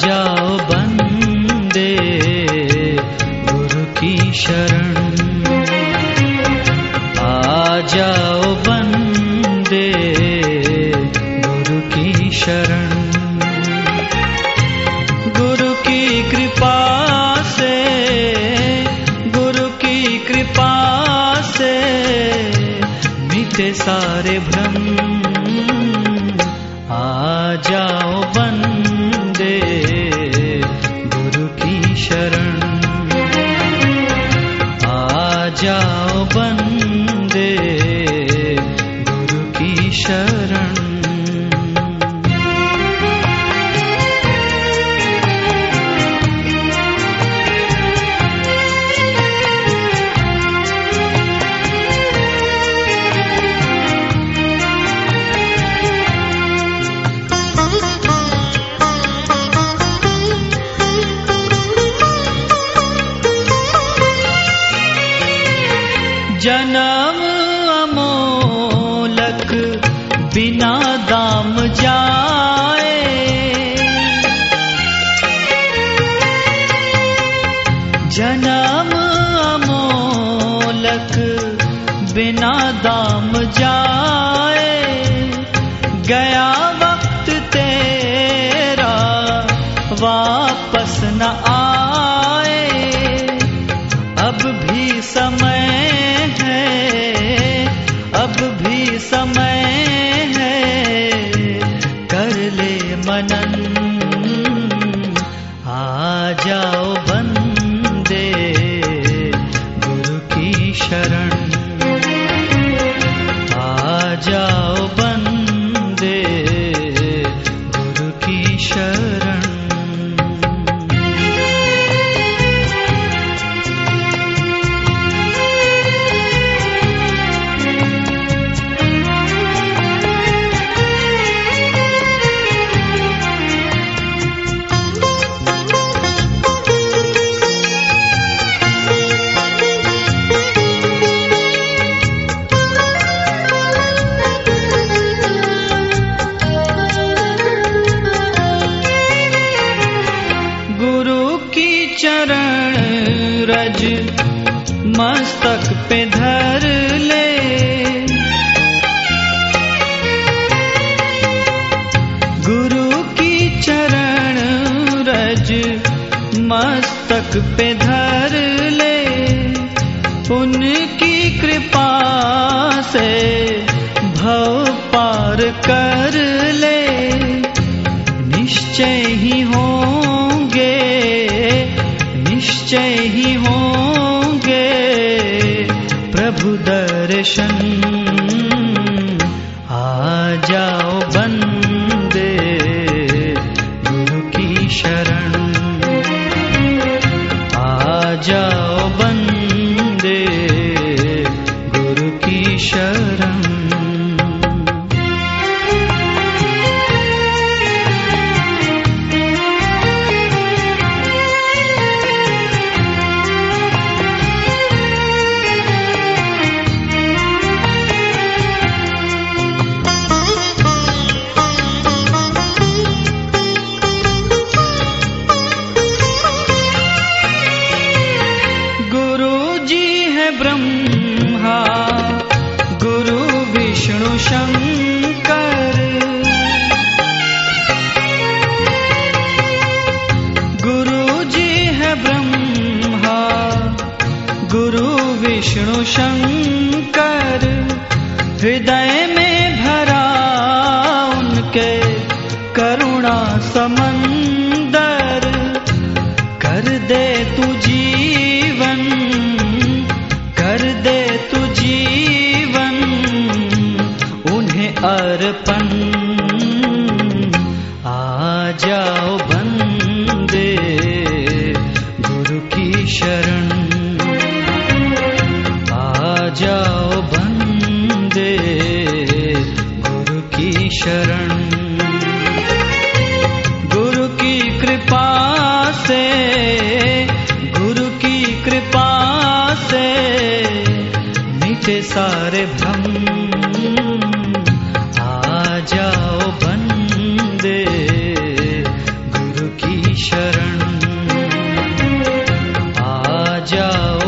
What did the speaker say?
जाओ बंदे, गुरु की शरण। आ जाओ बंदे, गुरु की शरण। गुरु की कृपा से, गुरु की कृपा से मिटे सारे भ्रम। आ जाओ बंदे जन्म अमोलक बिना दाम जाए। जन्म अमोलक बिना दाम जाए। गया वक्त तेरा वापस न आए। अब भी समय शरण गुरु की चरण रज मस्तक पे धर ले। गुरु की चरण रज मस्तक पे धर ले। उनकी कृपा प्रभु दर्शन आ जाओ बंदे गुरु की शरण। शंकर गुरु जी है ब्रह्मा, गुरु विष्णु शंकर। हृदय में भरा उनके करुणा समंदर। कर दे तू जीवन, कर दे तू अर्पण। आ जाओ बंदे, गुरु की शरण। आ जाओ बंदे, गुरु की शरण। गुरु की कृपा से, गुरु की कृपा से मिटे सारे भ्रम। जाओ बन्दे गुरुकी शरण। आ जाओ